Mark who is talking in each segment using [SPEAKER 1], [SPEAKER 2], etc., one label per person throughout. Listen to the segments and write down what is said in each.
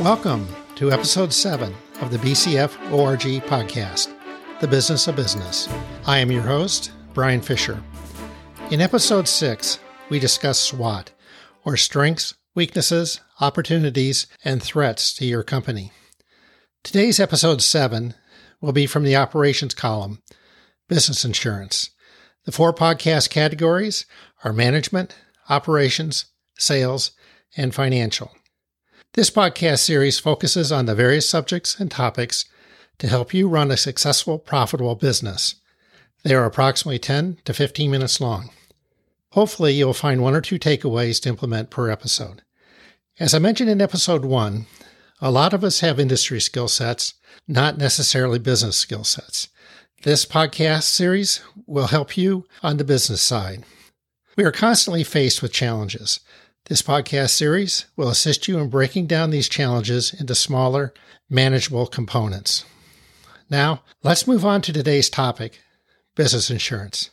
[SPEAKER 1] Welcome to episode 7 of the BCF ORG podcast, The Business of Business. I am your host, Brian Fisher. In episode 6, we discuss SWOT, or strengths, weaknesses, opportunities, and threats to your company. Today's episode 7 will be from the operations column, business insurance. The four podcast categories are management, operations, sales, and financial. This podcast series focuses on the various subjects and topics to help you run a successful, profitable business. They are approximately 10 to 15 minutes long. Hopefully, you'll find one or two takeaways to implement per episode. As I mentioned in episode 1, a lot of us have industry skill sets, not necessarily business skill sets. This podcast series will help you on the business side. We are constantly faced with challenges. This podcast series will assist you in breaking down these challenges into smaller, manageable components. Now, let's move on to today's topic business insurance.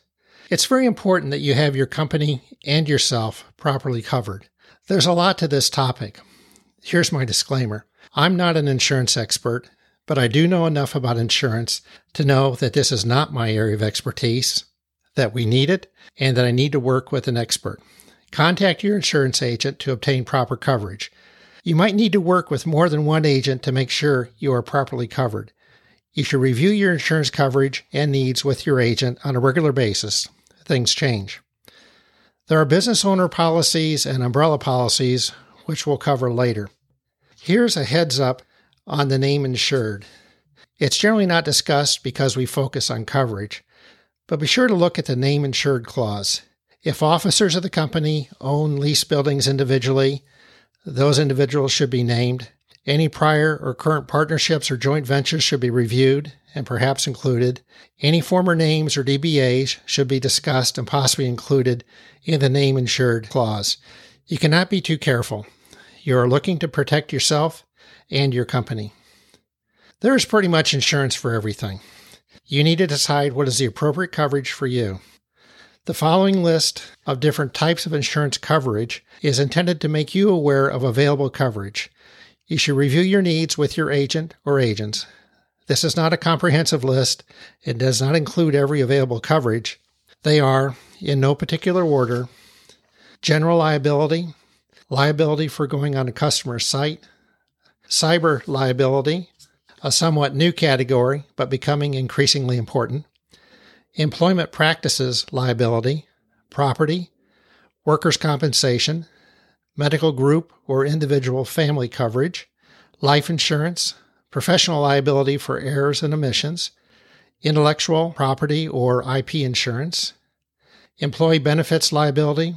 [SPEAKER 1] It's very important that you have your company and yourself properly covered. There's a lot to this topic. Here's my disclaimer I'm not an insurance expert, but I do know enough about insurance to know that this is not my area of expertise, that we need it, and that I need to work with an expert. Contact your insurance agent to obtain proper coverage. You might need to work with more than one agent to make sure you are properly covered. You should review your insurance coverage and needs with your agent on a regular basis. Things change. There are business owner policies and umbrella policies, which we'll cover later. Here's a heads up on the name insured. It's generally not discussed because we focus on coverage, but be sure to look at the name insured clause. If officers of the company own lease buildings individually, those individuals should be named. Any prior or current partnerships or joint ventures should be reviewed and perhaps included. Any former names or DBAs should be discussed and possibly included in the name insured clause. You cannot be too careful. You are looking to protect yourself and your company. There is pretty much insurance for everything. You need to decide what is the appropriate coverage for you. The following list of different types of insurance coverage is intended to make you aware of available coverage. You should review your needs with your agent or agents. This is not a comprehensive list. It does not include every available coverage. They are, in no particular order, general liability, liability for going on a customer's site, cyber liability, a somewhat new category but becoming increasingly important, employment practices liability, property, workers' compensation, medical group or individual family coverage, life insurance, professional liability for errors and omissions, intellectual property or IP insurance, employee benefits liability,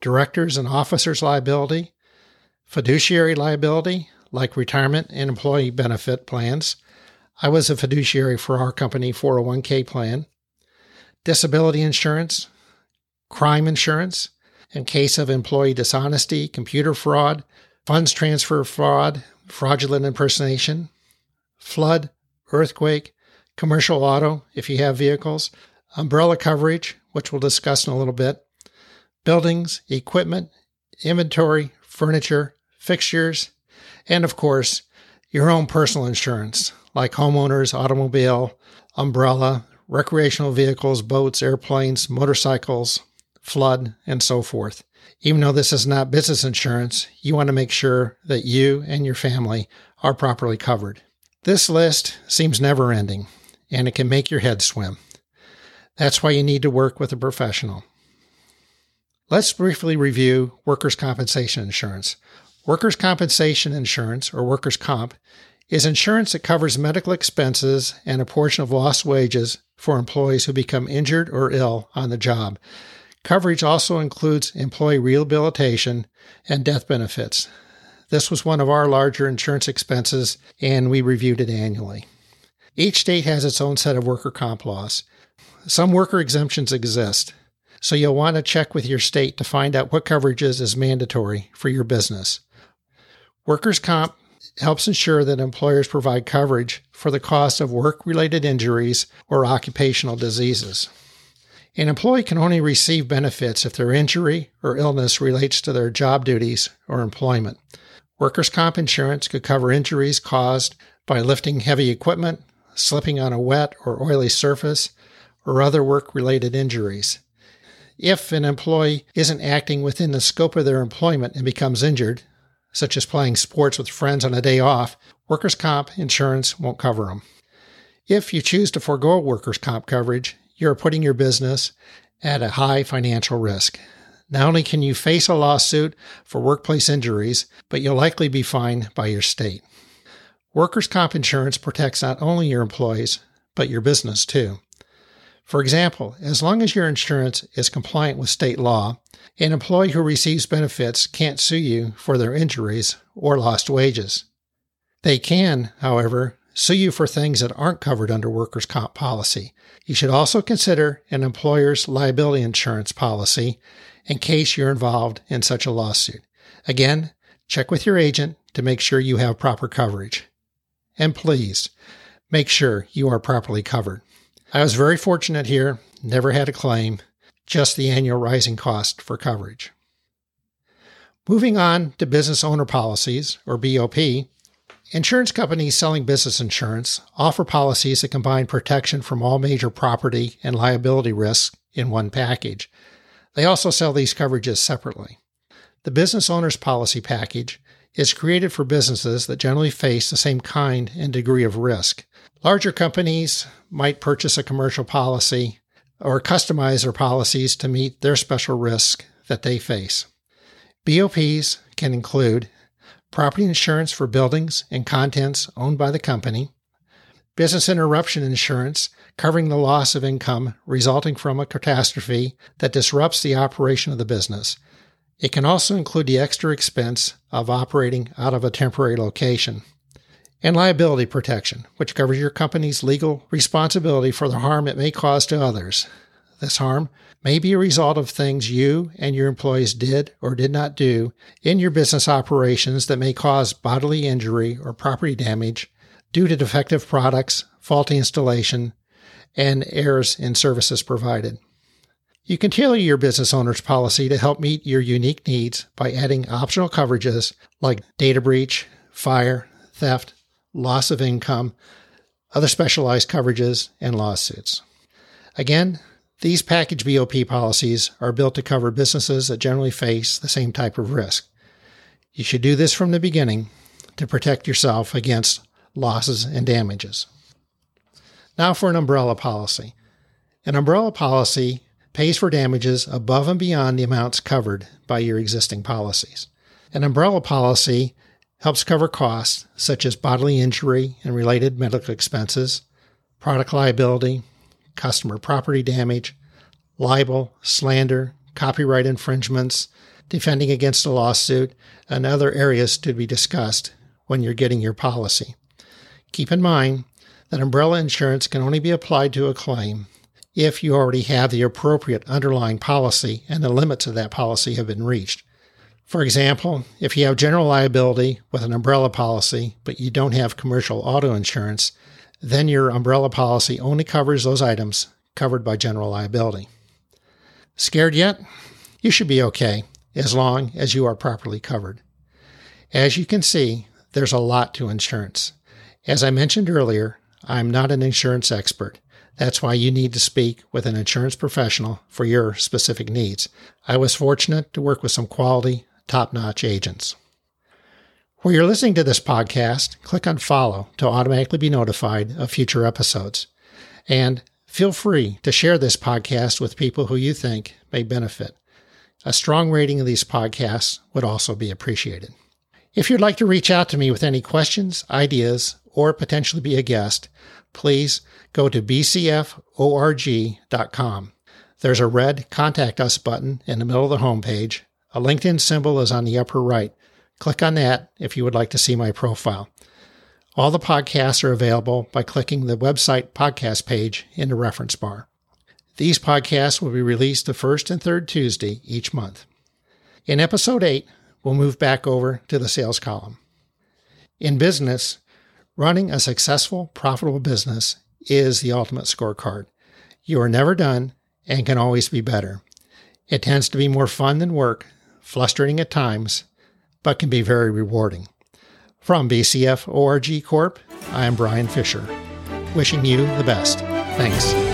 [SPEAKER 1] directors and officers liability, fiduciary liability, like retirement and employee benefit plans. I was a fiduciary for our company 401k plan, disability insurance, crime insurance, in case of employee dishonesty, computer fraud, funds transfer fraud, fraudulent impersonation, flood, earthquake, commercial auto, if you have vehicles, umbrella coverage, which we'll discuss in a little bit, buildings, equipment, inventory, furniture, fixtures, and of course, your own personal insurance, like homeowners, automobile, umbrella, recreational vehicles, boats, airplanes, motorcycles, flood, and so forth. Even though this is not business insurance, you want to make sure that you and your family are properly covered. This list seems never ending, and it can make your head swim. That's why you need to work with a professional. Let's briefly review workers' compensation insurance. Workers' compensation insurance, or workers' comp, is insurance that covers medical expenses and a portion of lost wages for employees who become injured or ill on the job. Coverage also includes employee rehabilitation and death benefits. This was one of our larger insurance expenses, and we reviewed it annually. Each state has its own set of worker comp laws. Some worker exemptions exist, so you'll want to check with your state to find out what coverages is mandatory for your business. Workers' comp helps ensure that employers provide coverage for the cost of work related injuries or occupational diseases. An employee can only receive benefits if their injury or illness relates to their job duties or employment. Workers' comp insurance could cover injuries caused by lifting heavy equipment, slipping on a wet or oily surface, or other work related injuries. If an employee isn't acting within the scope of their employment and becomes injured, such as playing sports with friends on a day off, workers' comp insurance won't cover them. If you choose to forego workers' comp coverage, you're putting your business at a high financial risk. Not only can you face a lawsuit for workplace injuries, but you'll likely be fined by your state. Workers' comp insurance protects not only your employees, but your business too. For example, as long as your insurance is compliant with state law, an employee who receives benefits can't sue you for their injuries or lost wages. They can, however, sue you for things that aren't covered under workers' comp policy. You should also consider an employer's liability insurance policy in case you're involved in such a lawsuit. Again, check with your agent to make sure you have proper coverage. And please, make sure you are properly covered. I was very fortunate here, never had a claim, just the annual rising cost for coverage. Moving on to business owner policies, or BOP, insurance companies selling business insurance offer policies that combine protection from all major property and liability risks in one package. They also sell these coverages separately. The business owner's policy package is created for businesses that generally face the same kind and degree of risk. Larger companies might purchase a commercial policy or customize their policies to meet their special risk that they face. BOPs can include property insurance for buildings and contents owned by the company, business interruption insurance covering the loss of income resulting from a catastrophe that disrupts the operation of the business. It can also include the extra expense of operating out of a temporary location. And liability protection, which covers your company's legal responsibility for the harm it may cause to others. This harm may be a result of things you and your employees did or did not do in your business operations that may cause bodily injury or property damage due to defective products, faulty installation, and errors in services provided. You can tailor your business owner's policy to help meet your unique needs by adding optional coverages like data breach, fire, theft, loss of income, other specialized coverages, and lawsuits. Again, these package BOP policies are built to cover businesses that generally face the same type of risk. You should do this from the beginning to protect yourself against losses and damages. Now for an umbrella policy. An umbrella policy pays for damages above and beyond the amounts covered by your existing policies. An umbrella policy helps cover costs such as bodily injury and related medical expenses, product liability, customer property damage, libel, slander, copyright infringements, defending against a lawsuit, and other areas to be discussed when you're getting your policy. Keep in mind that umbrella insurance can only be applied to a claim if you already have the appropriate underlying policy and the limits of that policy have been reached. For example, if you have general liability with an umbrella policy, but you don't have commercial auto insurance, then your umbrella policy only covers those items covered by general liability. Scared yet? You should be okay as long as you are properly covered. As you can see, there's a lot to insurance. As I mentioned earlier, I'm not an insurance expert. That's why you need to speak with an insurance professional for your specific needs. I was fortunate to work with some quality, top notch agents. Where you're listening to this podcast, click on follow to automatically be notified of future episodes. And feel free to share this podcast with people who you think may benefit. A strong rating of these podcasts would also be appreciated. If you'd like to reach out to me with any questions, ideas, or potentially be a guest, please go to bcforg.com. There's a red Contact Us button in the middle of the homepage. A LinkedIn symbol is on the upper right. Click on that if you would like to see my profile. All the podcasts are available by clicking the website podcast page in the reference bar. These podcasts will be released the first and third Tuesday each month. In episode 8, we'll move back over to the sales column. In business, Running a successful, profitable business is the ultimate scorecard. You are never done and can always be better. It tends to be more fun than work, frustrating at times, but can be very rewarding. From BCF ORG Corp, I am Brian Fisher, wishing you the best. Thanks.